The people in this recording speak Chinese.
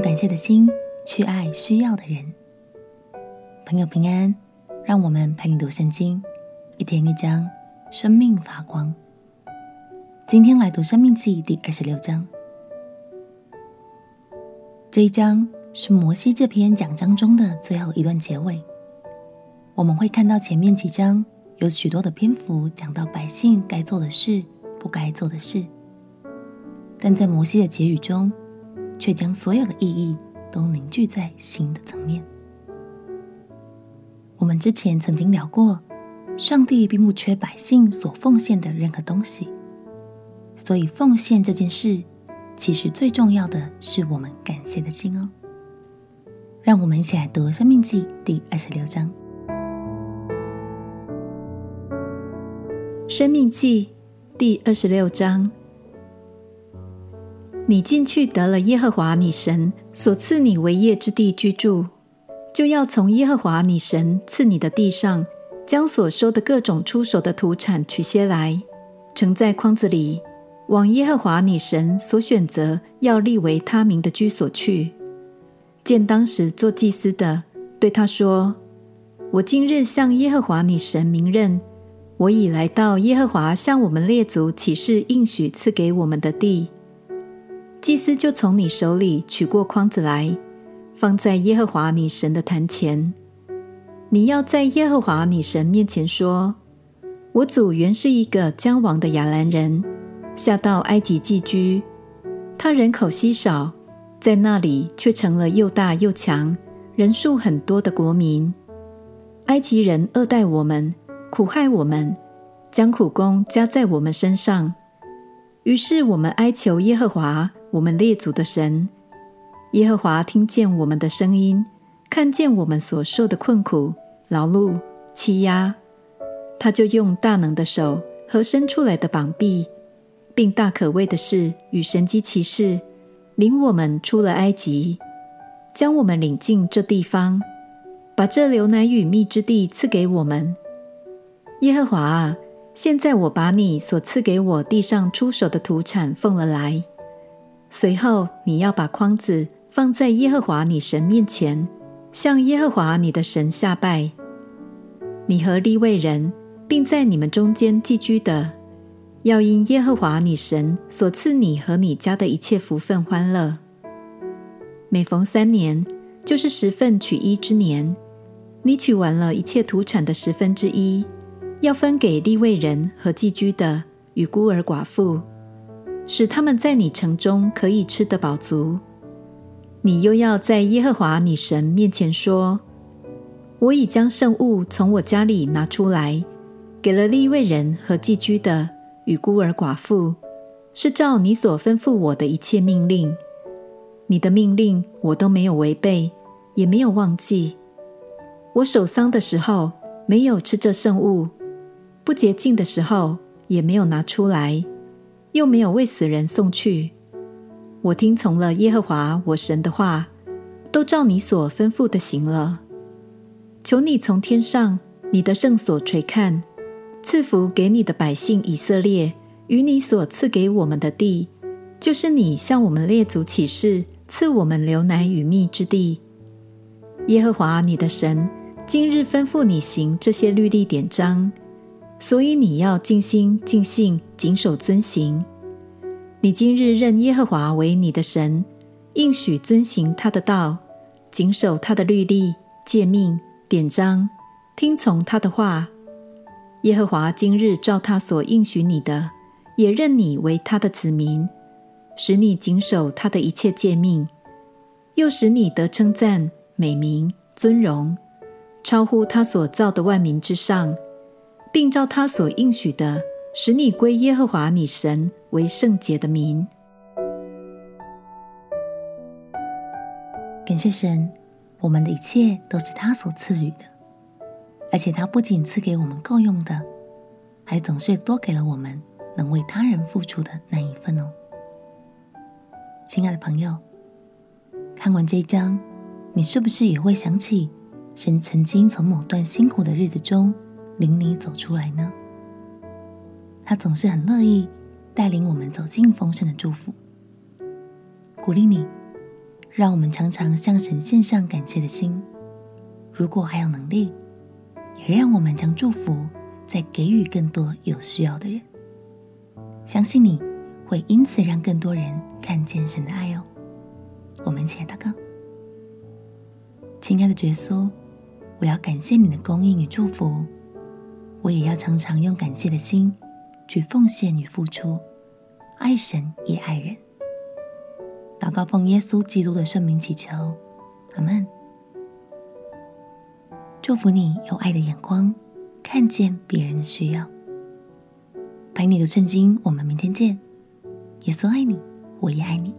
感谢的心去爱需要的人。朋友平安，让我们陪你读圣经，一天一章，生命发光。今天来读《生命记》第二十六章。这一章是摩西这篇讲章中的最后一段结尾。我们会看到前面几章有许多的篇幅讲到百姓该做的事、不该做的事，但在摩西的结语中，却将所有的意义都凝聚在新的层面。我们之前曾经聊过，上帝并不缺百姓所奉献的任何东西，所以奉献这件事，其实最重要的是我们感谢的心哦。让我们一起来读《生命记》第二十六章。《生命记》第二十六章。你进去得了耶和华你神所赐你为业之地居住，就要从耶和华你神赐你的地上，将所收的各种出手的土产取些来，盛在筐子里，往耶和华你神所选择要立为他名的居所去。见当时做祭司的，对他说：“我今日向耶和华你神明认，我已来到耶和华向我们列祖起誓应许赐给我们的地。”祭司就从你手里取过筐子来，放在耶和华你神的坛前。你要在耶和华你神面前说：“我祖原是一个将亡的亚兰人，下到埃及寄居。他人口稀少，在那里却成了又大又强、人数很多的国民。埃及人恶待我们，苦害我们，将苦工加在我们身上。于是我们哀求耶和华。”我们列祖的神耶和华听见我们的声音，看见我们所受的困苦、劳碌、欺压，他就用大能的手和伸出来的膀臂，并大可畏的事与神迹奇事，领我们出了埃及，将我们领进这地方，把这流奶与蜜之地赐给我们。耶和华啊，现在我把你所赐给我地上出手的土产奉了来。随后，你要把筐子放在耶和华你神面前，向耶和华你的神下拜。你和利未人，并在你们中间寄居的，要因耶和华你神所赐你和你家的一切福分欢乐。每逢三年，就是十分取一之年，你取完了一切土产的十分之一，要分给利未人和寄居的与孤儿寡妇。使他们在你城中可以吃得饱足。你又要在耶和华你神面前说：“我已将圣物从我家里拿出来，给了利未人和寄居的与孤儿寡妇，是照你所吩咐我的一切命令。你的命令我都没有违背，也没有忘记。我守丧的时候没有吃这圣物，不洁净的时候也没有拿出来。”又没有为死人送去。我听从了耶和华我神的话，都照你所吩咐的行了。求你从天上你的圣所垂看，赐福给你的百姓以色列与你所赐给我们的地，就是你向我们列祖起誓赐我们流奶与蜜之地。耶和华你的神今日吩咐你行这些律例典章。所以你要尽心尽性谨守遵行。你今日认耶和华为你的神，应许遵行他的道，谨守他的律例、诫命、典章，听从他的话。耶和华今日照他所应许你的，也认你为他的子民，使你谨守他的一切诫命，又使你得称赞、美名、尊荣，超乎他所造的万民之上。并照他所应许的，使你归耶和华你神为圣洁的民。感谢神，我们的一切都是他所赐予的，而且他不仅赐给我们够用的，还总是多给了我们能为他人付出的那一份哦。亲爱的朋友，看完这一章，你是不是也会想起神曾经从某段辛苦的日子中，领你走出来呢？他总是很乐意带领我们走进丰盛的祝福。鼓励你，让我们常常向神献上感谢的心。如果还有能力，也让我们将祝福再给予更多有需要的人。相信你会因此让更多人看见神的爱哦。我们一起来祷告。亲爱的耶稣，我要感谢你的供应与祝福，我也要常常用感谢的心去奉献与付出，爱神也爱人。祷告奉耶稣基督的圣名祈求，阿门。祝福你有爱的眼光，看见别人的需要。陪你读圣经，我们明天见。耶稣爱你，我也爱你。